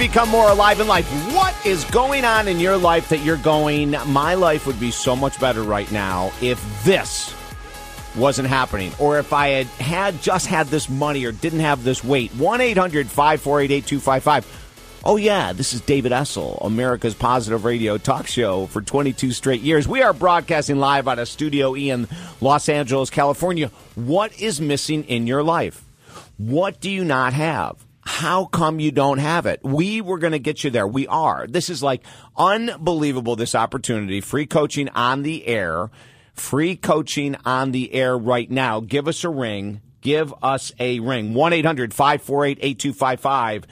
become more alive in life. What is going on in your life that you're going, my life would be so much better right now if this wasn't happening, or if I had had just had this money or didn't have this weight? 1 800 548 8255. Oh, yeah, this is David Essel, America's Positive Radio talk show for 22 straight years. We are broadcasting live out of Studio E in Los Angeles, California. What is missing in your life? What do you not have? How come you don't have it? We were going to get you there. We are. This is like unbelievable, this opportunity. Free coaching on the air. Free coaching on the air right now. Give us a ring. Give us a ring. 1 800 548 8255.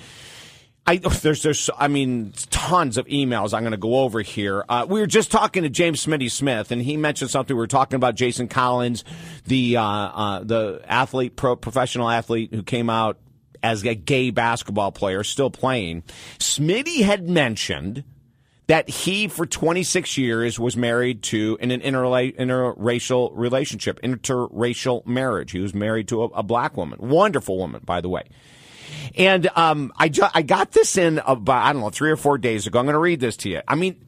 I, there's, there's, I mean, tons of emails I'm going to go over here. Uh, we were just talking to James Smitty Smith, and he mentioned something. We were talking about Jason Collins, the uh, uh, the athlete, pro professional athlete who came out as a gay basketball player, still playing. Smitty had mentioned that he, for 26 years, was married to in an interla- interracial relationship, interracial marriage. He was married to a, a black woman, wonderful woman, by the way. And um, I, ju- I got this in about, I don't know, three or four days ago. I'm going to read this to you. I mean,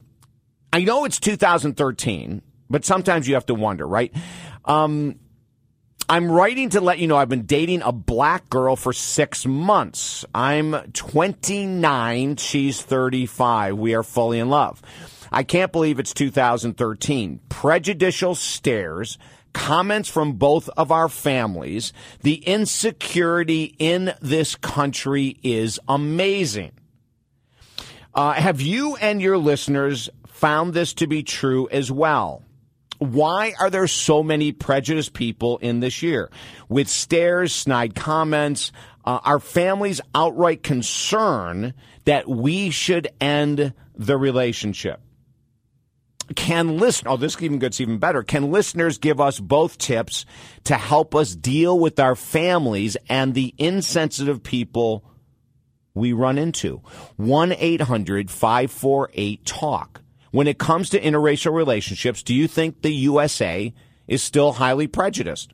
I know it's 2013, but sometimes you have to wonder, right? Um, I'm writing to let you know I've been dating a black girl for six months. I'm 29. She's 35. We are fully in love. I can't believe it's 2013. Prejudicial stares comments from both of our families. The insecurity in this country is amazing. Uh, have you and your listeners found this to be true as well? Why are there so many prejudiced people in this year? With stares, snide comments, uh, our families outright concern that we should end the relationship. Can listen oh this even gets even better. Can listeners give us both tips to help us deal with our families and the insensitive people we run into? 1-800-548-talk when it comes to interracial relationships do you think the usa is still highly prejudiced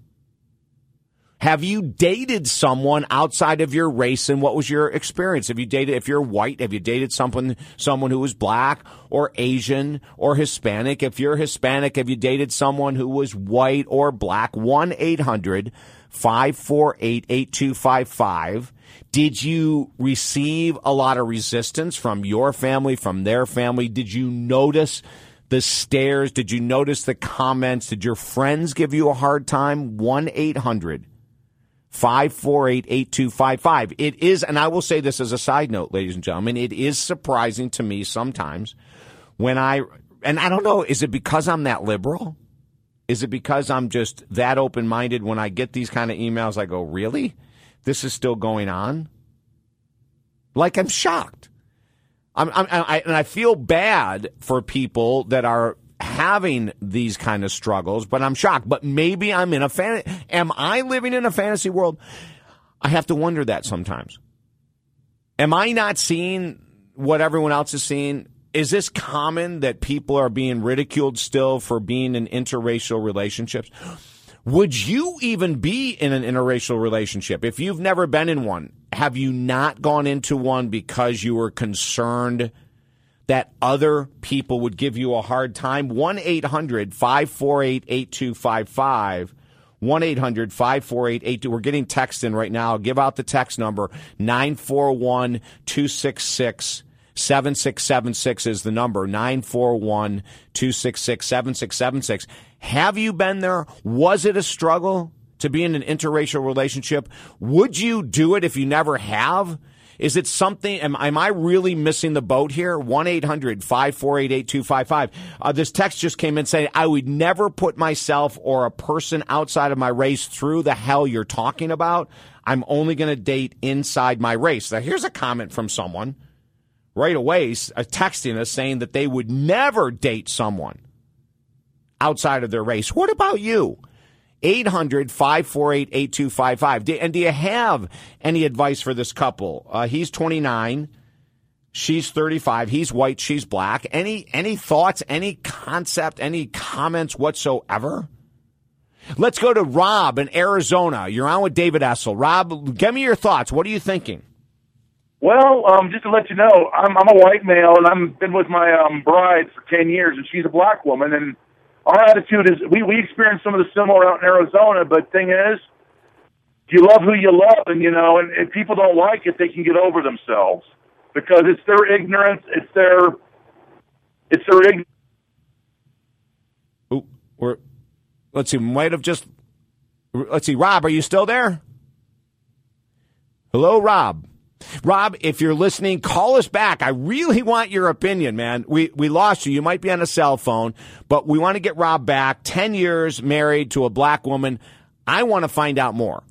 have you dated someone outside of your race and what was your experience? Have you dated, if you're white, have you dated someone, someone who was black or Asian or Hispanic? If you're Hispanic, have you dated someone who was white or black? 1-800-548-8255. Did you receive a lot of resistance from your family, from their family? Did you notice the stares? Did you notice the comments? Did your friends give you a hard time? 1 800 548 8255. It is, and I will say this as a side note, ladies and gentlemen, it is surprising to me sometimes when I, and I don't know, is it because I'm that liberal? Is it because I'm just that open minded when I get these kind of emails? I go, really? This is still going on? Like I'm shocked. I'm, I'm I, and I feel bad for people that are having these kind of struggles, but I'm shocked. But maybe I'm in a fan. Am I living in a fantasy world? I have to wonder that sometimes. Am I not seeing what everyone else is seeing? Is this common that people are being ridiculed still for being in interracial relationships? Would you even be in an interracial relationship if you've never been in one? Have you not gone into one because you were concerned that other people would give you a hard time. 1 800 548 8255. 1 800 548 82. We're getting text in right now. Give out the text number 941 266 7676 is the number 941 266 7676. Have you been there? Was it a struggle to be in an interracial relationship? Would you do it if you never have? Is it something? Am, am I really missing the boat here? 1 800 548 8255. Uh, this text just came in saying, I would never put myself or a person outside of my race through the hell you're talking about. I'm only going to date inside my race. Now, here's a comment from someone right away uh, texting us saying that they would never date someone outside of their race. What about you? 800 548 8255. And do you have any advice for this couple? Uh, he's 29. She's 35. He's white. She's black. Any, any thoughts, any concept, any comments whatsoever? Let's go to Rob in Arizona. You're on with David Essel. Rob, give me your thoughts. What are you thinking? Well, um, just to let you know, I'm, I'm a white male, and I've been with my um, bride for ten years, and she's a black woman. And our attitude is we we experience some of the similar out in Arizona, but thing is, you love who you love, and you know, and if people don't like it, they can get over themselves because it's their ignorance, it's their, it's their ignorance. Ooh, let's see, might have just. Let's see, Rob, are you still there? Hello, Rob. Rob, if you're listening, call us back. I really want your opinion, man. We we lost you. You might be on a cell phone, but we want to get Rob back. Ten years married to a black woman. I want to find out more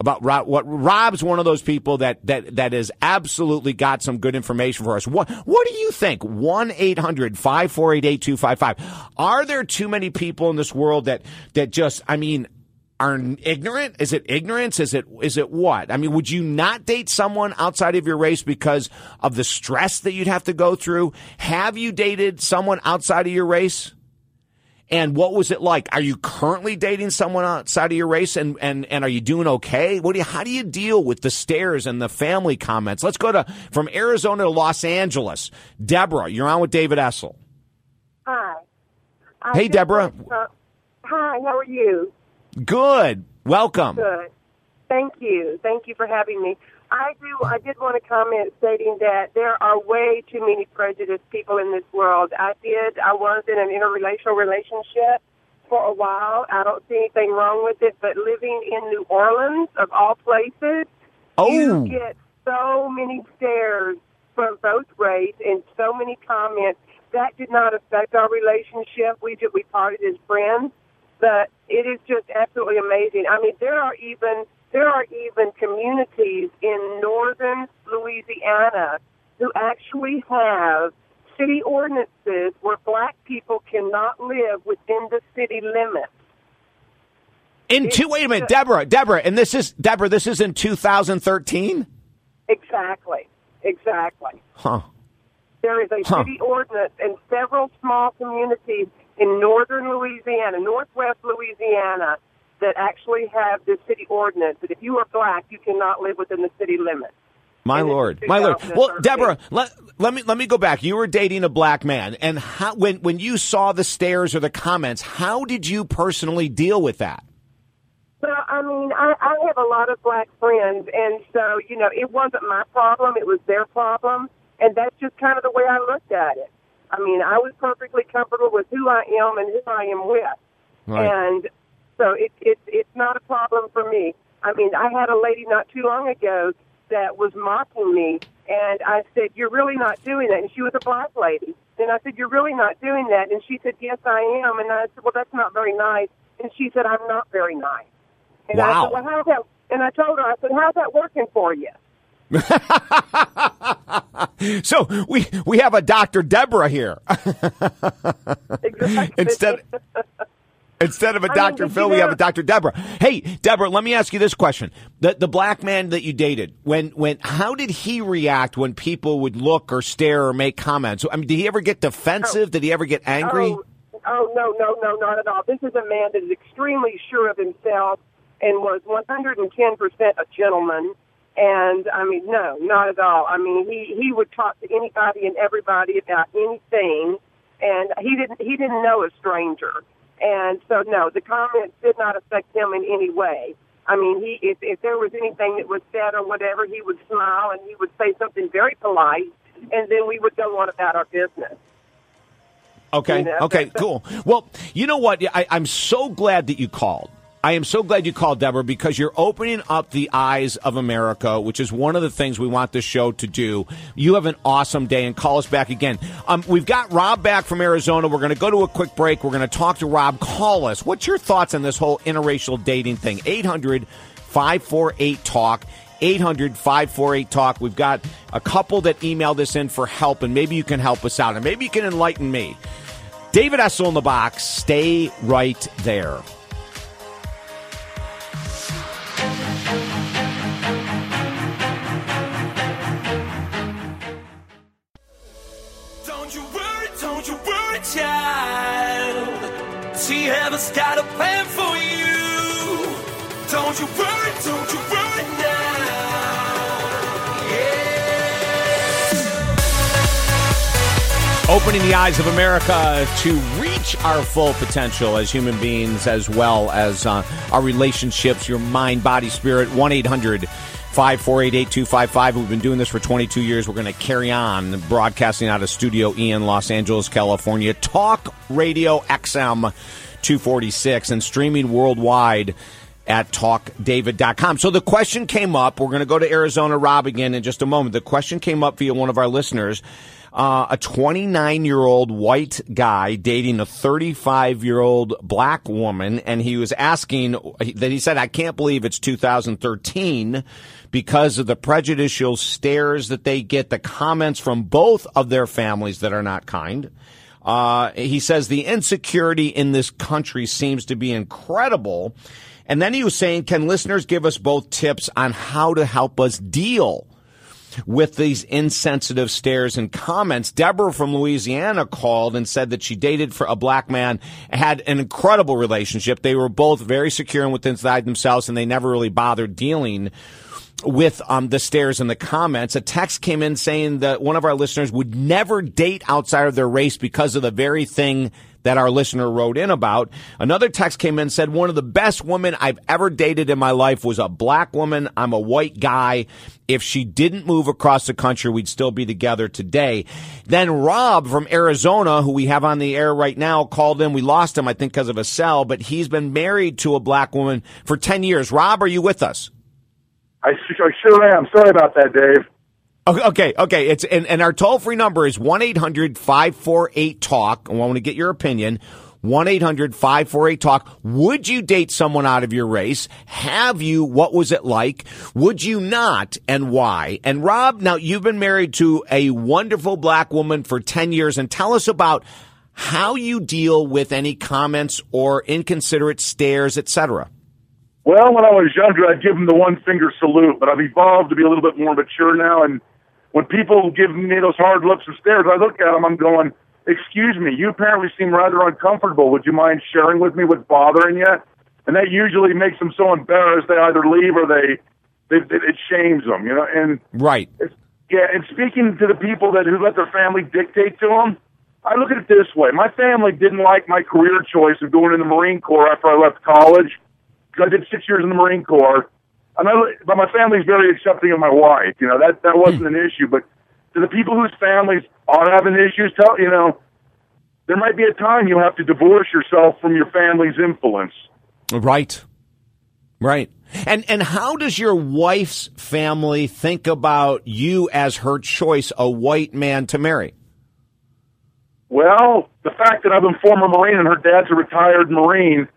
about Rob. What Rob's one of those people that that that has absolutely got some good information for us. What what do you think? One 8255 Are there too many people in this world that that just? I mean are ignorant? Is it ignorance? Is it is it what? I mean, would you not date someone outside of your race because of the stress that you'd have to go through? Have you dated someone outside of your race? And what was it like? Are you currently dating someone outside of your race and, and, and are you doing okay? What do you, how do you deal with the stares and the family comments? Let's go to from Arizona to Los Angeles. Deborah, you're on with David Essel. Hi. I hey, Deborah. Hi, how are you? Good. Welcome. Good. Thank you. Thank you for having me. I do. I did want to comment stating that there are way too many prejudiced people in this world. I did. I was in an interrelational relationship for a while. I don't see anything wrong with it. But living in New Orleans, of all places, oh. you get so many stares from both race and so many comments. That did not affect our relationship. We did. We parted as friends but it is just absolutely amazing. I mean, there are even there are even communities in northern Louisiana who actually have city ordinances where black people cannot live within the city limits. In two, wait a minute, Deborah, Deborah, and this is Deborah. This is in 2013. Exactly, exactly. Huh. There is a huh. city ordinance in several small communities in northern Louisiana, northwest Louisiana, that actually have this city ordinance that if you are black, you cannot live within the city limits. My and lord, my lord. Well, Deborah, let, let me let me go back. You were dating a black man, and how, when when you saw the stares or the comments, how did you personally deal with that? Well, I mean, I, I have a lot of black friends, and so you know, it wasn't my problem; it was their problem, and that's just kind of the way I looked at it. I mean, I was perfectly comfortable with who I am and who I am with, right. and so it, it it's not a problem for me. I mean, I had a lady not too long ago that was mocking me, and I said, "You're really not doing that." And she was a black lady, and I said, "You're really not doing that." And she said, "Yes, I am." And I said, "Well, that's not very nice." And she said, "I'm not very nice." And wow. I said, "Well, how's that?" And I told her, I said, "How's that working for you?" so we we have a Dr. Deborah here. exactly. Instead Instead of a Dr. Phil, we have a Dr. Deborah. Hey, Deborah, let me ask you this question. The the black man that you dated, when when how did he react when people would look or stare or make comments? I mean, did he ever get defensive? Oh. Did he ever get angry? Oh, oh no, no, no, not at all. This is a man that is extremely sure of himself and was 110% a gentleman and I mean, no, not at all. I mean, he he would talk to anybody and everybody about anything, and he didn't he didn't know a stranger. And so, no, the comments did not affect him in any way. I mean, he if if there was anything that was said or whatever, he would smile and he would say something very polite, and then we would go on about our business. Okay. You know? Okay. Cool. Well, you know what? I, I'm so glad that you called I am so glad you called, Deborah, because you're opening up the eyes of America, which is one of the things we want this show to do. You have an awesome day and call us back again. Um, we've got Rob back from Arizona. We're going to go to a quick break. We're going to talk to Rob. Call us. What's your thoughts on this whole interracial dating thing? 800 548 Talk. 800 548 Talk. We've got a couple that emailed this in for help, and maybe you can help us out, and maybe you can enlighten me. David Essel in the box. Stay right there. She has got a plan for you. Don't you worry, don't you worry now. Opening the eyes of America to reach our full potential as human beings, as well as uh, our relationships, your mind, body, spirit. 1 800 548 8255. We've been doing this for 22 years. We're going to carry on broadcasting out of Studio E in Los Angeles, California. Talk Radio XM 246 and streaming worldwide at talkdavid.com. So the question came up. We're going to go to Arizona Rob again in just a moment. The question came up via one of our listeners. Uh, a 29 year old white guy dating a 35 year old black woman, and he was asking that he said, I can't believe it's 2013 because of the prejudicial stares that they get, the comments from both of their families that are not kind. Uh, he says the insecurity in this country seems to be incredible. And then he was saying, can listeners give us both tips on how to help us deal with these insensitive stares and comments. Deborah from Louisiana called and said that she dated for a black man, had an incredible relationship. They were both very secure and within themselves, and they never really bothered dealing with um, the stares and the comments. A text came in saying that one of our listeners would never date outside of their race because of the very thing that our listener wrote in about. Another text came in said, one of the best women I've ever dated in my life was a black woman. I'm a white guy. If she didn't move across the country, we'd still be together today. Then Rob from Arizona, who we have on the air right now, called in. We lost him, I think, because of a cell, but he's been married to a black woman for 10 years. Rob, are you with us? I, I sure am. Sorry about that, Dave. Okay, okay. It's and, and our toll free number is 1 800 548 TALK. I want to get your opinion. 1 800 548 TALK. Would you date someone out of your race? Have you? What was it like? Would you not? And why? And Rob, now you've been married to a wonderful black woman for 10 years and tell us about how you deal with any comments or inconsiderate stares, etc. Well, when I was younger, I'd give them the one finger salute, but I've evolved to be a little bit more mature now and when people give me those hard looks and stares, I look at them, I'm going, excuse me, you apparently seem rather uncomfortable. Would you mind sharing with me what's bothering you? And that usually makes them so embarrassed they either leave or they, they, it shames them, you know. And right, yeah. And speaking to the people that who let their family dictate to them, I look at it this way: my family didn't like my career choice of going in the Marine Corps after I left college. I did six years in the Marine Corps, and I, but my family's very accepting of my wife. You know that that wasn't an issue. But to the people whose families are having issues, tell you know, there might be a time you have to divorce yourself from your family's influence. Right, right. And and how does your wife's family think about you as her choice, a white man to marry? Well, the fact that I'm a former Marine and her dad's a retired Marine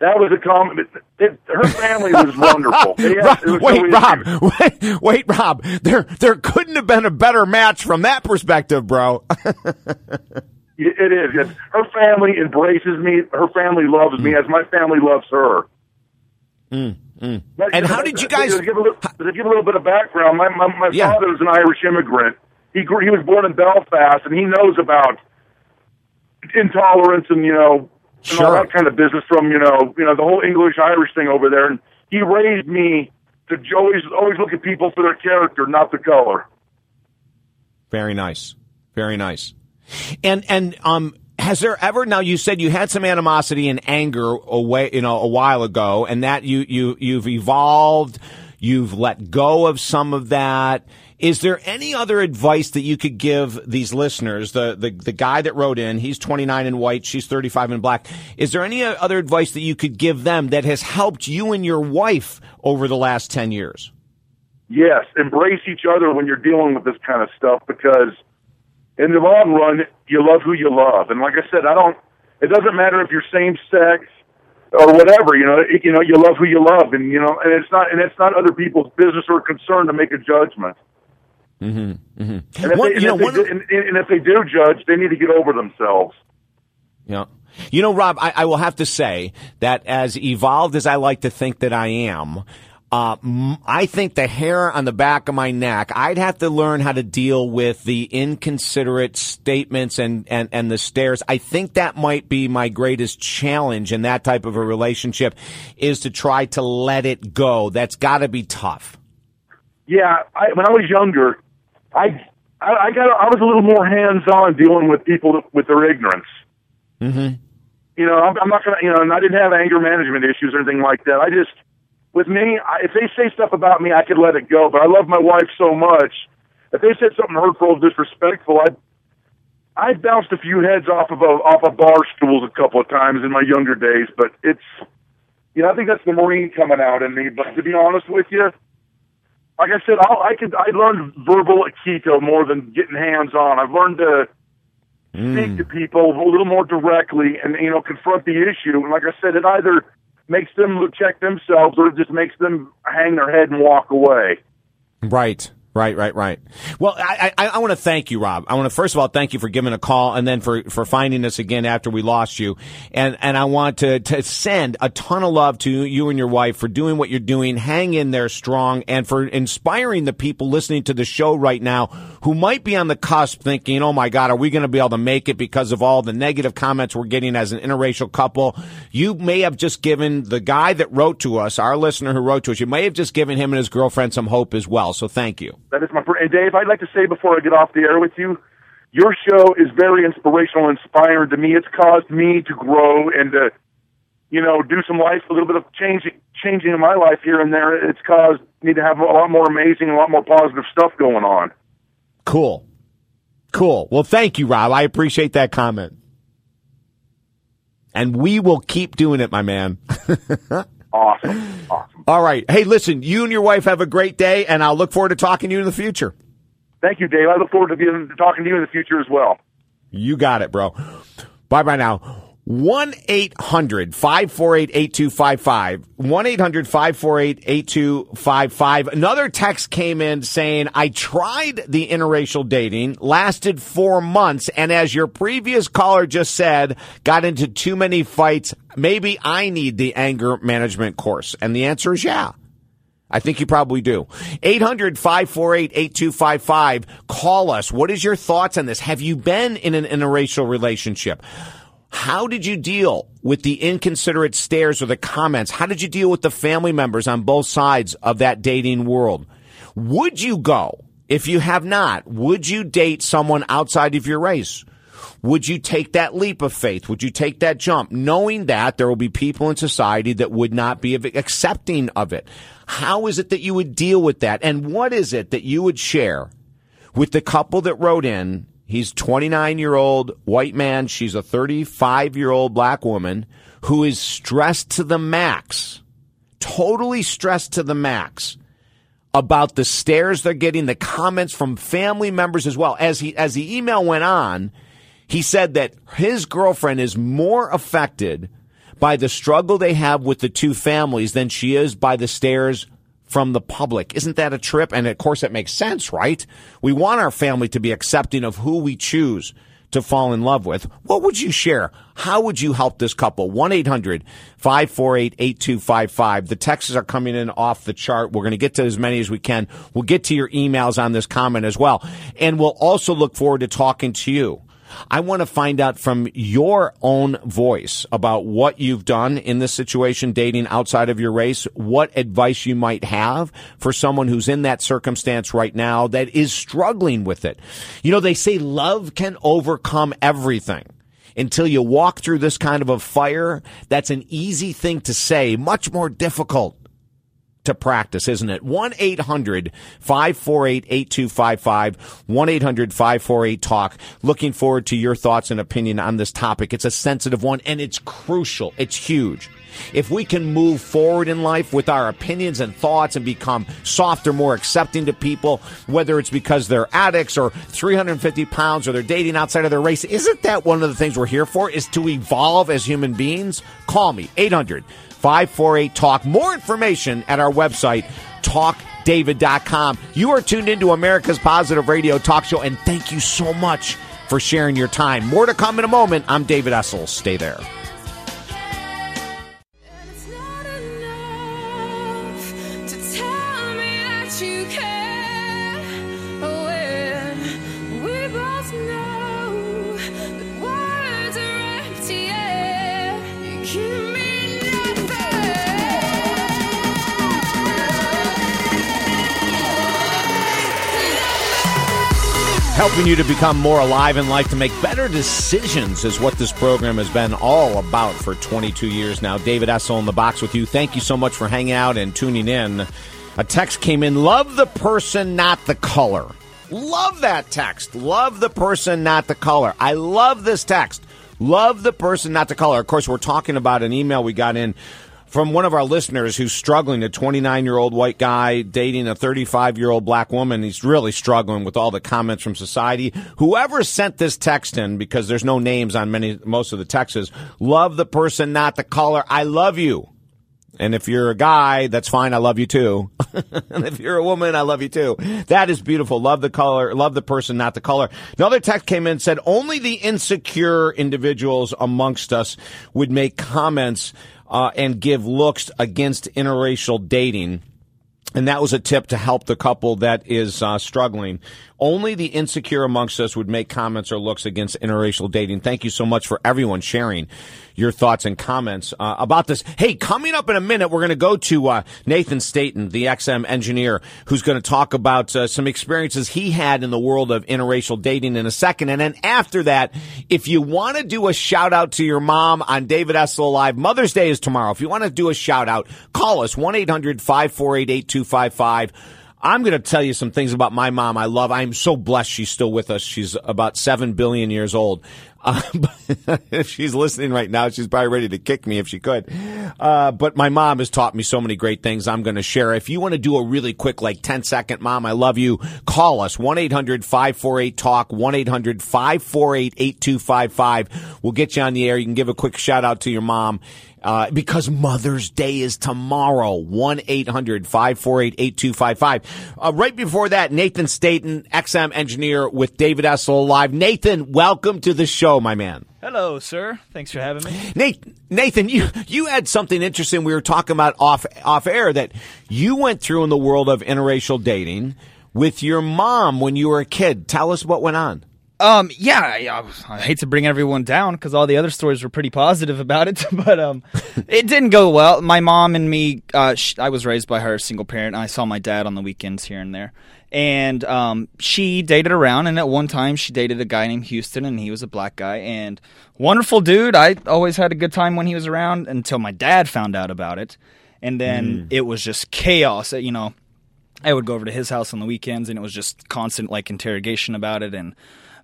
that was a comment. her family was wonderful. Had, was wait, Rob. Wait, wait, Rob. There, there couldn't have been a better match from that perspective, bro. it is. Her family embraces me. Her family loves mm. me as my family loves her. Mm, mm. and how did you guys? To give a little, to give a little bit of background, my my, my yeah. father was an Irish immigrant. He grew, he was born in Belfast, and he knows about intolerance and you know and all that kind of business from you know you know the whole English Irish thing over there. And he raised me to always always look at people for their character, not the color. Very nice, very nice. And and um, has there ever now? You said you had some animosity and anger away, you know, a while ago, and that you you you've evolved. You've let go of some of that is there any other advice that you could give these listeners? The, the, the guy that wrote in, he's 29 in white, she's 35 in black. Is there any other advice that you could give them that has helped you and your wife over the last 10 years? Yes, embrace each other when you're dealing with this kind of stuff because in the long run, you love who you love. And like I said, I don't, it doesn't matter if you're same sex or whatever, you know, you know, you love who you love and, you know, and it's not, and it's not other people's business or concern to make a judgment. Mm-hmm, mm-hmm. And, if they, and, know, if they, and, and if they do judge, they need to get over themselves. Yeah. You know, Rob, I, I, will have to say that as evolved as I like to think that I am, uh, I think the hair on the back of my neck, I'd have to learn how to deal with the inconsiderate statements and, and, and the stares. I think that might be my greatest challenge in that type of a relationship is to try to let it go. That's got to be tough. Yeah, I, when I was younger, I I, I got I was a little more hands on dealing with people with their ignorance. Mm-hmm. You know, I'm, I'm not gonna, you know, and I didn't have anger management issues or anything like that. I just, with me, I, if they say stuff about me, I could let it go. But I love my wife so much. If they said something hurtful, disrespectful, I'd I bounced a few heads off of a, off of bar stools a couple of times in my younger days. But it's, you know, I think that's the Marine coming out in me. But to be honest with you, like I said, I'll, I could I learned verbal aikido more than getting hands on. I've learned to speak mm. to people a little more directly and you know confront the issue. And like I said, it either makes them check themselves or just makes them hang their head and walk away. Right. Right, right, right. Well, I, I, I want to thank you, Rob. I want to first of all thank you for giving a call and then for, for finding us again after we lost you. And and I want to, to send a ton of love to you and your wife for doing what you're doing. Hang in there strong and for inspiring the people listening to the show right now who might be on the cusp thinking, "Oh my God, are we going to be able to make it because of all the negative comments we're getting as an interracial couple?" You may have just given the guy that wrote to us, our listener who wrote to us, you may have just given him and his girlfriend some hope as well. So thank you. That is my fir- and Dave. I'd like to say before I get off the air with you, your show is very inspirational, inspiring to me. It's caused me to grow and to, you know, do some life, a little bit of changing, changing in my life here and there. It's caused me to have a lot more amazing, a lot more positive stuff going on. Cool. Cool. Well, thank you, Rob. I appreciate that comment. And we will keep doing it, my man. Awesome, awesome. All right. Hey, listen, you and your wife have a great day, and I'll look forward to talking to you in the future. Thank you, Dave. I look forward to being talking to you in the future as well. You got it, bro. Bye bye now. 1 800 548 8255. 1 800 548 8255. Another text came in saying, I tried the interracial dating, lasted four months, and as your previous caller just said, got into too many fights. Maybe I need the anger management course. And the answer is yeah. I think you probably do. 800 548 8255. Call us. What is your thoughts on this? Have you been in an interracial relationship? How did you deal with the inconsiderate stares or the comments? How did you deal with the family members on both sides of that dating world? Would you go, if you have not, would you date someone outside of your race? Would you take that leap of faith? Would you take that jump, knowing that there will be people in society that would not be accepting of it? How is it that you would deal with that? And what is it that you would share with the couple that wrote in? He's 29 year old white man. She's a 35 year old black woman who is stressed to the max, totally stressed to the max about the stares they're getting, the comments from family members as well. As he, as the email went on, he said that his girlfriend is more affected by the struggle they have with the two families than she is by the stares from the public. Isn't that a trip? And of course, it makes sense, right? We want our family to be accepting of who we choose to fall in love with. What would you share? How would you help this couple? 1 800 548 8255. The texts are coming in off the chart. We're going to get to as many as we can. We'll get to your emails on this comment as well. And we'll also look forward to talking to you. I want to find out from your own voice about what you've done in this situation, dating outside of your race, what advice you might have for someone who's in that circumstance right now that is struggling with it. You know, they say love can overcome everything until you walk through this kind of a fire. That's an easy thing to say, much more difficult to practice, isn't it? 1 800 548 8255. 1 800 548 TALK. Looking forward to your thoughts and opinion on this topic. It's a sensitive one and it's crucial. It's huge. If we can move forward in life with our opinions and thoughts and become softer, more accepting to people, whether it's because they're addicts or 350 pounds or they're dating outside of their race, isn't that one of the things we're here for? Is to evolve as human beings? Call me, 800 548 Talk. More information at our website, talkdavid.com. You are tuned into America's Positive Radio Talk Show, and thank you so much for sharing your time. More to come in a moment. I'm David Essel. Stay there. Helping you to become more alive in life, to make better decisions is what this program has been all about for 22 years now. David Essel in the box with you. Thank you so much for hanging out and tuning in. A text came in Love the person, not the color. Love that text. Love the person, not the color. I love this text. Love the person, not the color. Of course, we're talking about an email we got in from one of our listeners who's struggling, a 29 year old white guy dating a 35 year old black woman. He's really struggling with all the comments from society. Whoever sent this text in, because there's no names on many, most of the texts, love the person, not the color. I love you. And if you're a guy, that's fine. I love you too. and if you're a woman, I love you too. That is beautiful. Love the color, love the person, not the color. Another text came in said only the insecure individuals amongst us would make comments uh, and give looks against interracial dating. And that was a tip to help the couple that is uh, struggling. Only the insecure amongst us would make comments or looks against interracial dating. Thank you so much for everyone sharing your thoughts and comments uh, about this. Hey, coming up in a minute, we're going to go to uh, Nathan Staten, the XM engineer, who's going to talk about uh, some experiences he had in the world of interracial dating in a second. And then after that, if you want to do a shout out to your mom on David Essel Live, Mother's Day is tomorrow. If you want to do a shout out, call us 1 800 548 8255. I'm going to tell you some things about my mom I love. I'm so blessed she's still with us. She's about 7 billion years old. Uh, if she's listening right now, she's probably ready to kick me if she could. Uh, but my mom has taught me so many great things I'm going to share. If you want to do a really quick, like 10 second, mom, I love you, call us 1-800-548-TALK, 1-800-548-8255. We'll get you on the air. You can give a quick shout out to your mom. Uh, because Mother's Day is tomorrow. 1-800-548-8255. Uh, right before that, Nathan Staten, XM engineer with David Essel Live. Nathan, welcome to the show, my man. Hello, sir. Thanks for having me. Nathan, Nathan, you, you had something interesting we were talking about off, off air that you went through in the world of interracial dating with your mom when you were a kid. Tell us what went on. Um, yeah, I, I hate to bring everyone down because all the other stories were pretty positive about it, but um, it didn't go well. My mom and me, uh, sh- I was raised by her, single parent. I saw my dad on the weekends here and there, and um, she dated around. And at one time, she dated a guy named Houston, and he was a black guy and wonderful dude. I always had a good time when he was around until my dad found out about it, and then mm. it was just chaos. You know, I would go over to his house on the weekends, and it was just constant like interrogation about it and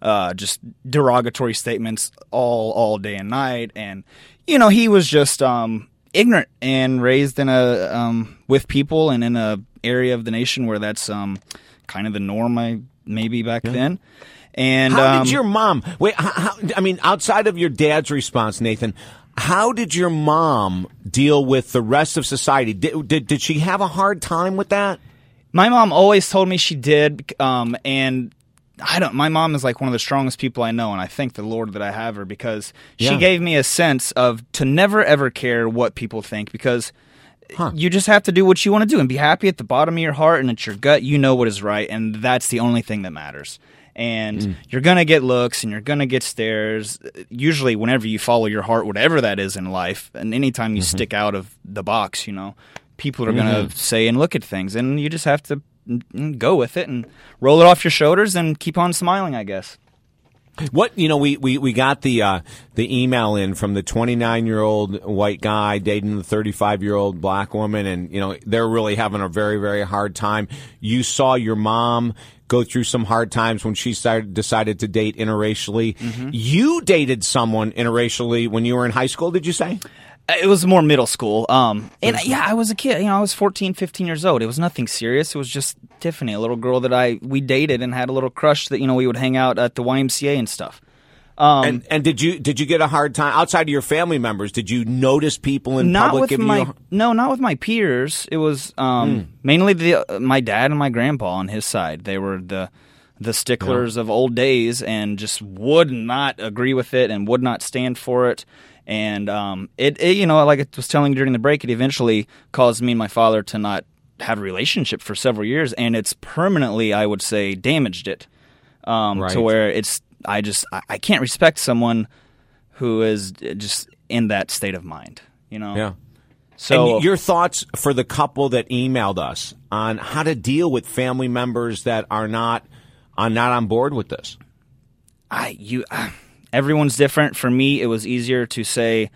uh, just derogatory statements all all day and night, and you know he was just um, ignorant and raised in a um, with people and in a area of the nation where that's um, kind of the norm. I maybe back yeah. then. And how um, did your mom? Wait, how, I mean, outside of your dad's response, Nathan, how did your mom deal with the rest of society? Did, did, did she have a hard time with that? My mom always told me she did, um, and I don't. My mom is like one of the strongest people I know, and I thank the Lord that I have her because yeah. she gave me a sense of to never ever care what people think because huh. you just have to do what you want to do and be happy at the bottom of your heart and at your gut. You know what is right, and that's the only thing that matters. And mm. you're gonna get looks and you're gonna get stares. Usually, whenever you follow your heart, whatever that is in life, and anytime you mm-hmm. stick out of the box, you know, people are gonna mm-hmm. say and look at things, and you just have to go with it and roll it off your shoulders and keep on smiling, I guess. What you know, we, we, we got the uh, the email in from the 29 year old white guy dating the 35 year old black woman, and you know they're really having a very very hard time. You saw your mom go through some hard times when she started decided to date interracially. Mm-hmm. You dated someone interracially when you were in high school. Did you say? It was more middle school. Um, and yeah, I was a kid. You know, I was 14, 15 years old. It was nothing serious. It was just Tiffany, a little girl that I we dated and had a little crush that you know we would hang out at the YMCA and stuff. Um, and and did you did you get a hard time outside of your family members? Did you notice people in not public with my a... no, not with my peers. It was um, mm. mainly the uh, my dad and my grandpa on his side. They were the the sticklers yeah. of old days and just would not agree with it and would not stand for it and um, it, it, you know, like I was telling you during the break, it eventually caused me and my father to not have a relationship for several years, and it's permanently, I would say, damaged it um, right. to where it's. I just I, I can't respect someone who is just in that state of mind. You know. Yeah. So and your thoughts for the couple that emailed us on how to deal with family members that are not on not on board with this? I you uh, everyone's different. For me, it was easier to say,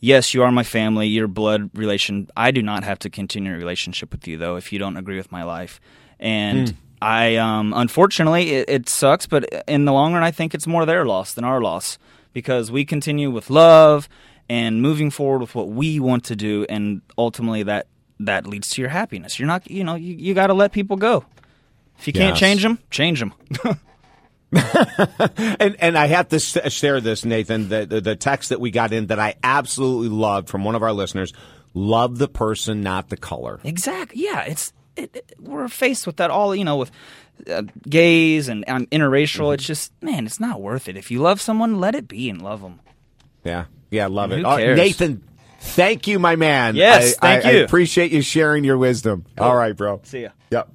"Yes, you are my family, your blood relation. I do not have to continue a relationship with you, though, if you don't agree with my life." And I, um, unfortunately, it, it sucks, but in the long run, I think it's more their loss than our loss because we continue with love and moving forward with what we want to do, and ultimately that that leads to your happiness. You're not, you know, you, you got to let people go. If you can't change them, change them. And and I have to share this, Nathan. The, the the text that we got in that I absolutely loved from one of our listeners. Love the person, not the color. Exactly. Yeah, it's it, it- we're faced with that all you know with uh, gays and um, interracial. It's just man, it's not worth it. If you love someone, let it be and love them. Yeah, yeah, love it. Who Uh. Nathan, thank you, my man. Yes, I, thank I- I you. appreciate you sharing your wisdom. All right, bro. See ya. Yep.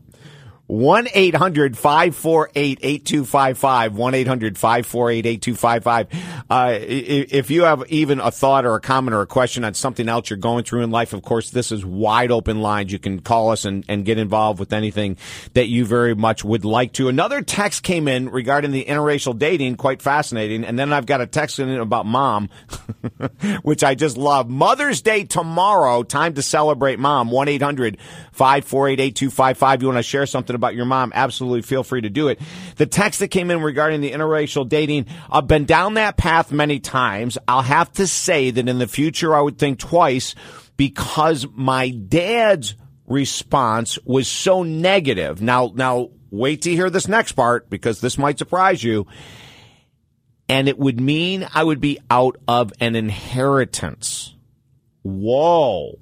1 800 548 8255. 1 800 548 8255. Uh, If you have even a thought or a comment or a question on something else you're going through in life, of course, this is wide open lines. You can call us and, and get involved with anything that you very much would like to. Another text came in regarding the interracial dating, quite fascinating. And then I've got a text in about mom, which I just love. Mother's Day tomorrow, time to celebrate mom. 1 800 548 8255. You want to share something about your mom? Absolutely feel free to do it. The text that came in regarding the interracial dating, I've been down that path many times. I'll have to say that in the future, I would think twice because my dad's response was so negative. Now, now, wait to hear this next part because this might surprise you and it would mean I would be out of an inheritance. Whoa.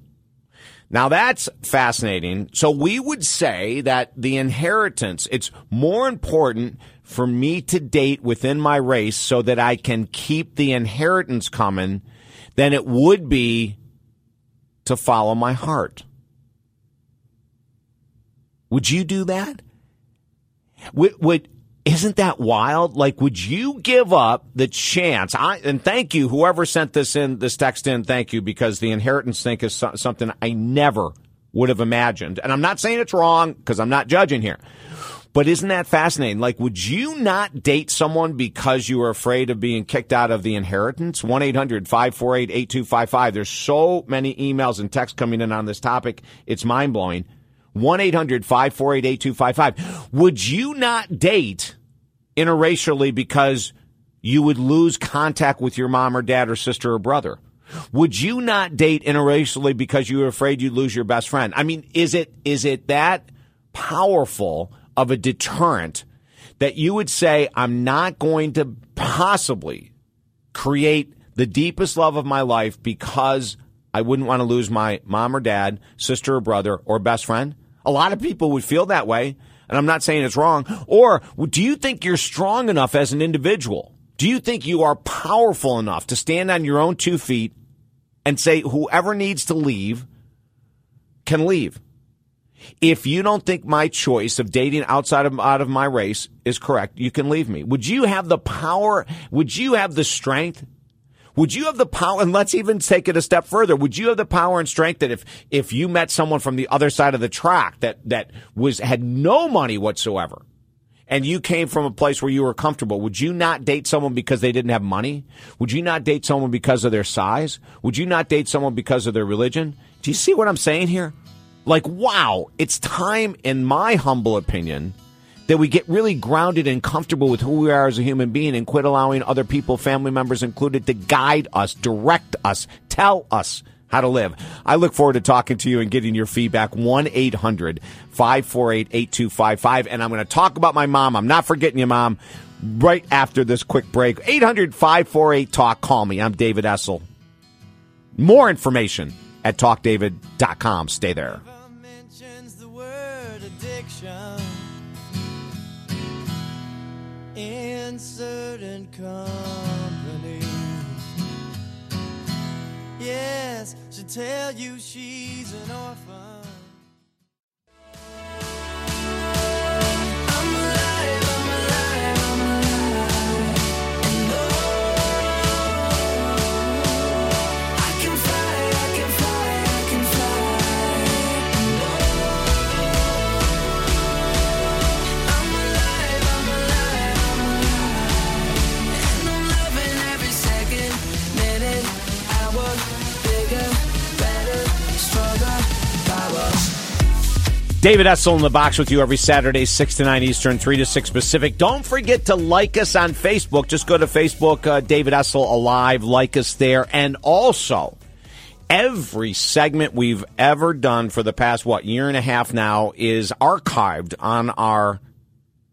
Now that's fascinating. So we would say that the inheritance, it's more important for me to date within my race so that I can keep the inheritance coming than it would be to follow my heart. Would you do that? Would, would isn't that wild? Like, would you give up the chance? I and thank you, whoever sent this in, this text in. Thank you because the inheritance thing is so, something I never would have imagined. And I'm not saying it's wrong because I'm not judging here. But isn't that fascinating? Like, would you not date someone because you were afraid of being kicked out of the inheritance? 1 800 548 8255. There's so many emails and texts coming in on this topic. It's mind blowing. 1 800 548 8255. Would you not date interracially because you would lose contact with your mom or dad or sister or brother? Would you not date interracially because you were afraid you'd lose your best friend? I mean, is it is it that powerful of a deterrent that you would say, I'm not going to possibly create the deepest love of my life because I wouldn't want to lose my mom or dad, sister or brother, or best friend? A lot of people would feel that way, and I'm not saying it's wrong. Or do you think you're strong enough as an individual? Do you think you are powerful enough to stand on your own two feet and say, whoever needs to leave can leave? If you don't think my choice of dating outside of out of my race is correct, you can leave me. Would you have the power? Would you have the strength? Would you have the power? And let's even take it a step further. Would you have the power and strength that if if you met someone from the other side of the track that that was had no money whatsoever, and you came from a place where you were comfortable, would you not date someone because they didn't have money? Would you not date someone because of their size? Would you not date someone because of their religion? Do you see what I'm saying here? Like, wow, it's time, in my humble opinion, that we get really grounded and comfortable with who we are as a human being and quit allowing other people, family members included, to guide us, direct us, tell us how to live. I look forward to talking to you and getting your feedback. 1 800 548 8255. And I'm going to talk about my mom. I'm not forgetting you, mom, right after this quick break. 800 548 Talk. Call me. I'm David Essel. More information at talkdavid.com. Stay there. In certain company. Yes, she'll tell you she's an orphan. David Essel in the box with you every Saturday, 6 to 9 Eastern, 3 to 6 Pacific. Don't forget to like us on Facebook. Just go to Facebook, uh, David Essel Alive, like us there. And also, every segment we've ever done for the past, what, year and a half now is archived on our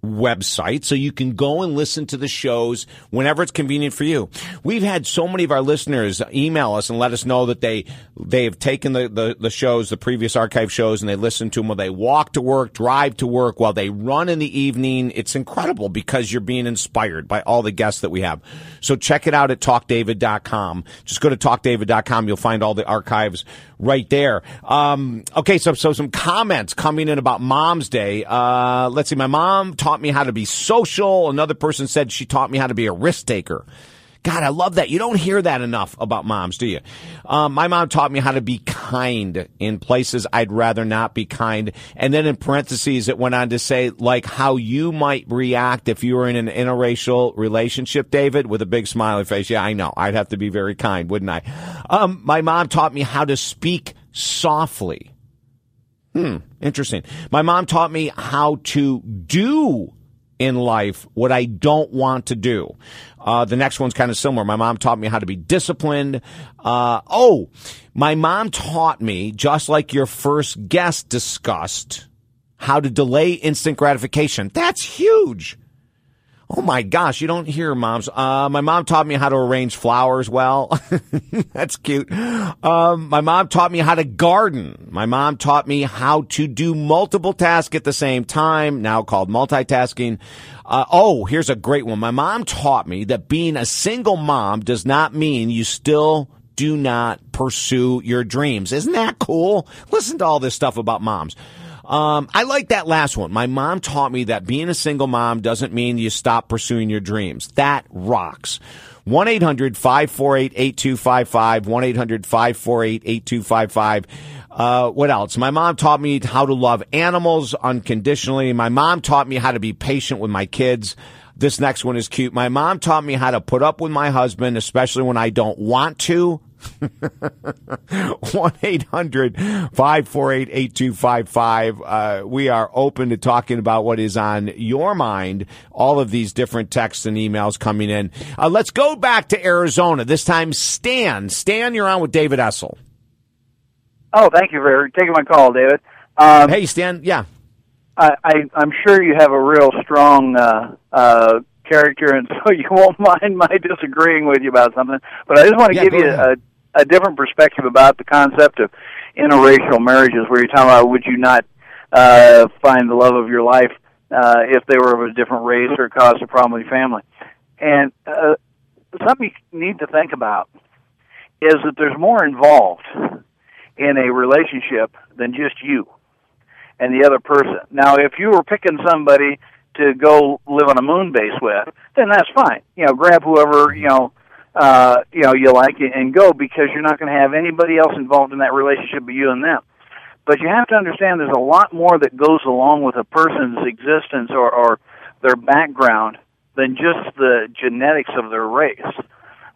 website so you can go and listen to the shows whenever it's convenient for you. We've had so many of our listeners email us and let us know that they they have taken the, the, the shows, the previous archive shows, and they listen to them while they walk to work, drive to work, while they run in the evening. It's incredible because you're being inspired by all the guests that we have. So check it out at talkdavid.com. Just go to talkdavid.com. You'll find all the archives right there. Um, okay, so so some comments coming in about Mom's Day. Uh, let's see. My mom taught me how to be social. Another person said she taught me how to be a risk taker. God, I love that. You don't hear that enough about moms, do you? Um, my mom taught me how to be kind in places I'd rather not be kind. And then in parentheses, it went on to say, like, how you might react if you were in an interracial relationship, David, with a big smiley face. Yeah, I know. I'd have to be very kind, wouldn't I? Um, my mom taught me how to speak softly. Hmm, interesting. My mom taught me how to do in life what I don't want to do. Uh, the next one's kind of similar. My mom taught me how to be disciplined. Uh, oh, my mom taught me, just like your first guest discussed, how to delay instant gratification. That's huge. Oh my gosh, you don't hear moms. Uh, my mom taught me how to arrange flowers well. That's cute. Um, my mom taught me how to garden. My mom taught me how to do multiple tasks at the same time, now called multitasking. Uh, oh, here's a great one. My mom taught me that being a single mom does not mean you still do not pursue your dreams. Isn't that cool? Listen to all this stuff about moms. Um, I like that last one. My mom taught me that being a single mom doesn't mean you stop pursuing your dreams. That rocks. 1 800 548 8255. 1 800 548 8255. Uh, what else? My mom taught me how to love animals unconditionally. My mom taught me how to be patient with my kids. This next one is cute. My mom taught me how to put up with my husband, especially when I don't want to. 1 800 548 8255. Uh, we are open to talking about what is on your mind. All of these different texts and emails coming in. Uh, let's go back to Arizona. This time, Stan. Stan, you're on with David Essel. Oh, thank you for taking my call, David. Um, Hey, Stan. Yeah. I, I, I'm sure you have a real strong uh, uh, character, and so you won't mind my disagreeing with you about something. But I just want to Yeah, give you ahead. a, a different perspective about the concept of interracial marriages, where you're talking about would you not uh, find the love of your life uh, if they were of a different race or caused a problem with your family. And uh, something you need to think about is that there's more involved in a relationship than just you and the other person. Now, if you were picking somebody to go live on a moon base with, then that's fine. You know, grab whoever you know, uh, you know you like it and go because you're not going to have anybody else involved in that relationship but you and them. But you have to understand there's a lot more that goes along with a person's existence or, or their background than just the genetics of their race.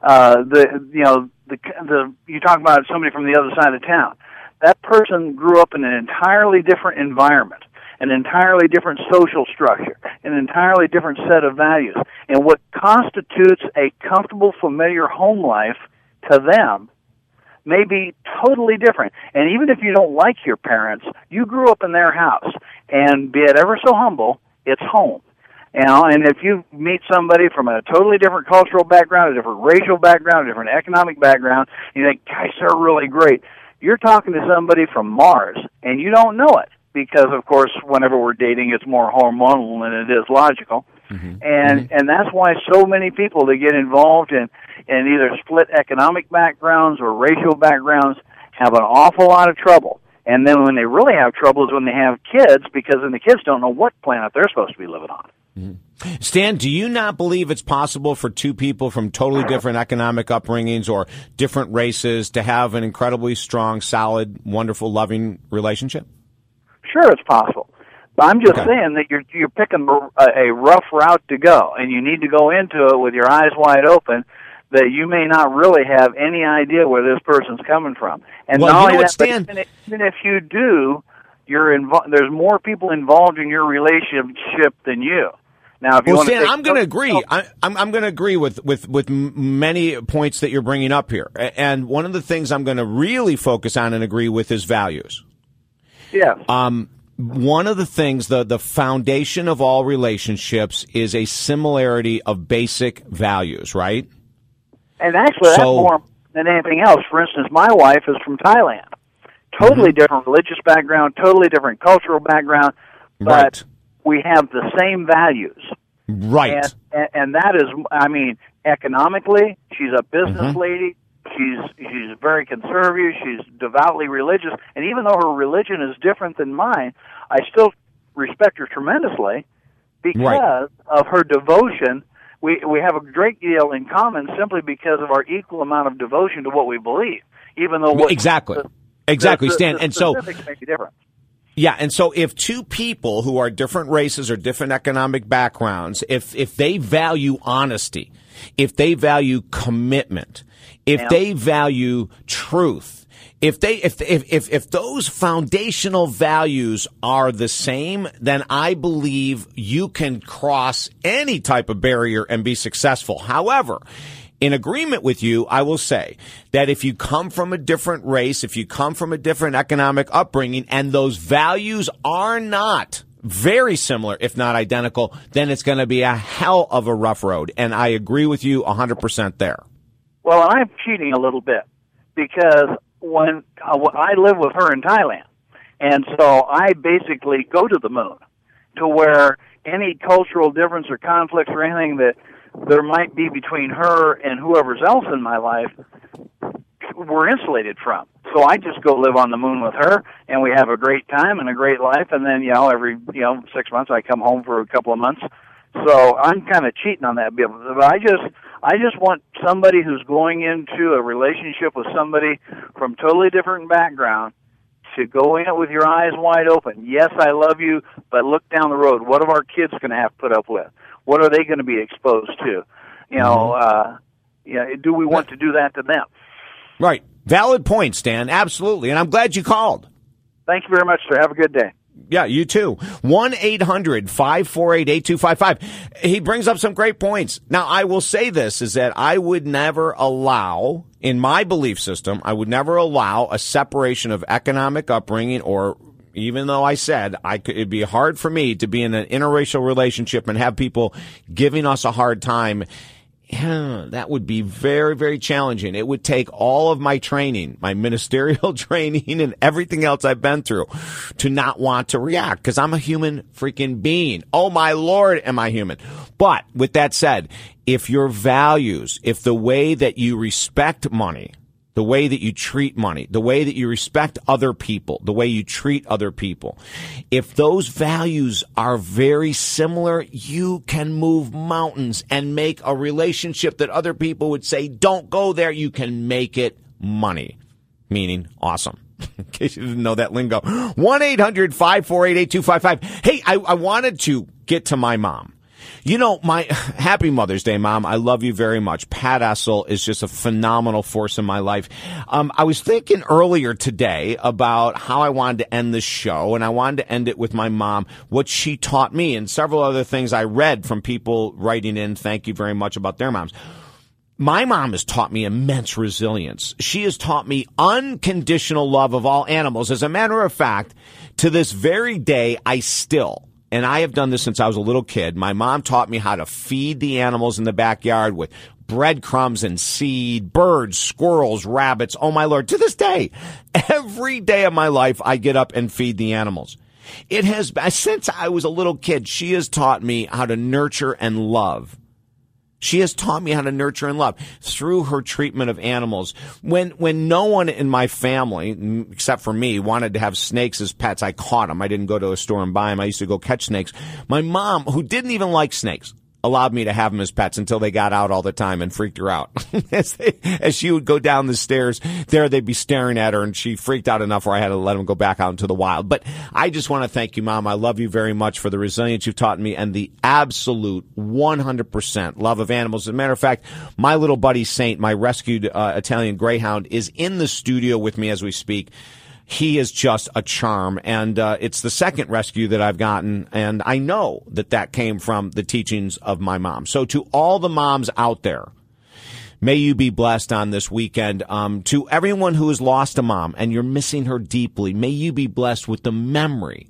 Uh, the you know the the you talk about somebody from the other side of town. That person grew up in an entirely different environment, an entirely different social structure, an entirely different set of values, and what constitutes a comfortable, familiar home life to them may be totally different. And even if you don't like your parents, you grew up in their house, and be it ever so humble, it's home. You know, and if you meet somebody from a totally different cultural background, a different racial background, a different economic background, you think, gosh, they're really great. You're talking to somebody from Mars, and you don't know it because, of course, whenever we're dating, it's more hormonal than it is logical. And and that's why so many people that get involved in in either split economic backgrounds or racial backgrounds have an awful lot of trouble. And then when they really have trouble is when they have kids because then the kids don't know what planet they're supposed to be living on. mhm Stan, do you not believe it's possible for two people from totally different economic upbringings or different races to have an incredibly strong, solid, wonderful, loving relationship? Sure, it's possible. But I'm just Okay. saying that you're you're picking a, a rough route to go, and you need to go into it with your eyes wide open. That you may not really have any idea where this person's coming from, and Well, not you only know that, Stan- even if, even if you do, you're invo- there's more people involved in your relationship than you. Now, if you Well, want Stan, to I'm going to agree. I, I'm, I'm going to agree with, with, with many points that you're bringing up here. And one of the things I'm going to really focus on and agree with is values. Yeah, Um, one of the things, the, the foundation of all relationships is a similarity of basic values, right? and actually that's more than anything else. For instance, my wife is from Thailand, totally Mm-hmm. different religious background, totally different cultural background, but Right. we have the same values. Right. and, and and that is i mean economically she's a business Mm-hmm. lady she's she's very conservative she's devoutly religious and even though her religion is different than mine i still respect her tremendously because Right. of her devotion we we have a great deal in common simply because of our equal amount of devotion to what we believe even though what exactly. the- Exactly, the- Stan. the And so, make a difference Yeah, and so if two people who are different races or different economic backgrounds, if if they value honesty, if they value commitment, if they value truth, if they if if if if those foundational values are the same, then I believe you can cross any type of barrier and be successful. However, in agreement with you, I will say that if you come from a different race, if you come from a different economic upbringing, and those values are not very similar, if not identical, then it's going to be a hell of a rough road. And I agree with you 100% there. Well, I'm cheating a little bit because when uh, I live with her in Thailand, and so I basically go to the moon to where any cultural difference or conflicts or anything that there might be between her and whoever's else in my life we're insulated from. So I just go live on the moon with her, and we have a great time and a great life. And then you know every you know six months I come home for a couple of months. So I'm kind of cheating on that. But I just I just want somebody who's going into a relationship with somebody from totally different background to go in it with your eyes wide open. Yes, I love you, but look down the road. What are our kids going to have to put up with? What are they going to be exposed to? You know, uh, you know, do we want to do that to them? Right. Valid point, Stan. Absolutely. And I'm glad you called. Thank you very much, sir. Have a good day. Yeah, you too. 1 800 548 8255. He brings up some great points. Now, I will say this is that I would never allow, in my belief system, I would never allow a separation of economic upbringing or even though I said I could, it'd be hard for me to be in an interracial relationship and have people giving us a hard time. Yeah, that would be very, very challenging. It would take all of my training, my ministerial training and everything else I've been through to not want to react because I'm a human freaking being. Oh my Lord, am I human? But with that said, if your values, if the way that you respect money, the way that you treat money, the way that you respect other people, the way you treat other people. If those values are very similar, you can move mountains and make a relationship that other people would say, don't go there. You can make it money, meaning awesome. In case you didn't know that lingo. 1-800-548-8255. Hey, I, I wanted to get to my mom. You know, my happy Mother's Day, Mom. I love you very much. Pat Essel is just a phenomenal force in my life. Um, I was thinking earlier today about how I wanted to end this show, and I wanted to end it with my mom, what she taught me, and several other things I read from people writing in. Thank you very much about their moms. My mom has taught me immense resilience. She has taught me unconditional love of all animals. As a matter of fact, to this very day, I still, and I have done this since I was a little kid, my mom taught me how to feed the animals in the backyard with breadcrumbs and seed, birds, squirrels, rabbits. Oh my lord. To this day, every day of my life, I get up and feed the animals. It has, since I was a little kid, she has taught me how to nurture and love. She has taught me how to nurture and love through her treatment of animals. When when no one in my family, except for me, wanted to have snakes as pets, I caught them. I didn't go to a store and buy them. I used to go catch snakes. My mom, who didn't even like snakes, allowed me to have them as pets until they got out all the time and freaked her out. as, they, as she would go down the stairs, there they'd be staring at her, and she freaked out enough where I had to let them go back out into the wild. But I just want to thank you, Mom. I love you very much for the resilience you've taught me and the absolute 100% love of animals. As a matter of fact, my little buddy Saint, my rescued uh, Italian Greyhound, is in the studio with me as we speak. He is just a charm. And uh, it's the second rescue that I've gotten. And I know that that came from the teachings of my mom. So to all the moms out there, may you be blessed on this weekend. Um, to everyone who has lost a mom and you're missing her deeply, may you be blessed with the memory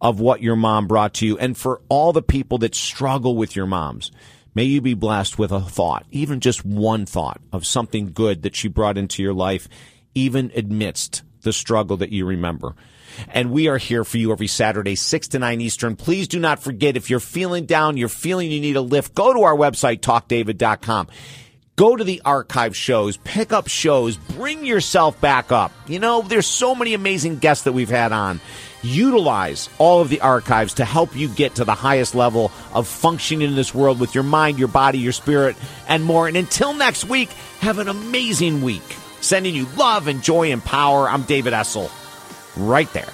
of what your mom brought to you. And for all the people that struggle with your moms, may you be blessed with a thought, even just one thought of something good that she brought into your life, even amidst the struggle that you remember. And we are here for you every Saturday, 6 to 9 Eastern. Please do not forget if you're feeling down, you're feeling you need a lift, go to our website, talkdavid.com. Go to the archive shows, pick up shows, bring yourself back up. You know, there's so many amazing guests that we've had on. Utilize all of the archives to help you get to the highest level of functioning in this world with your mind, your body, your spirit, and more. And until next week, have an amazing week. Sending you love and joy and power. I'm David Essel, right there.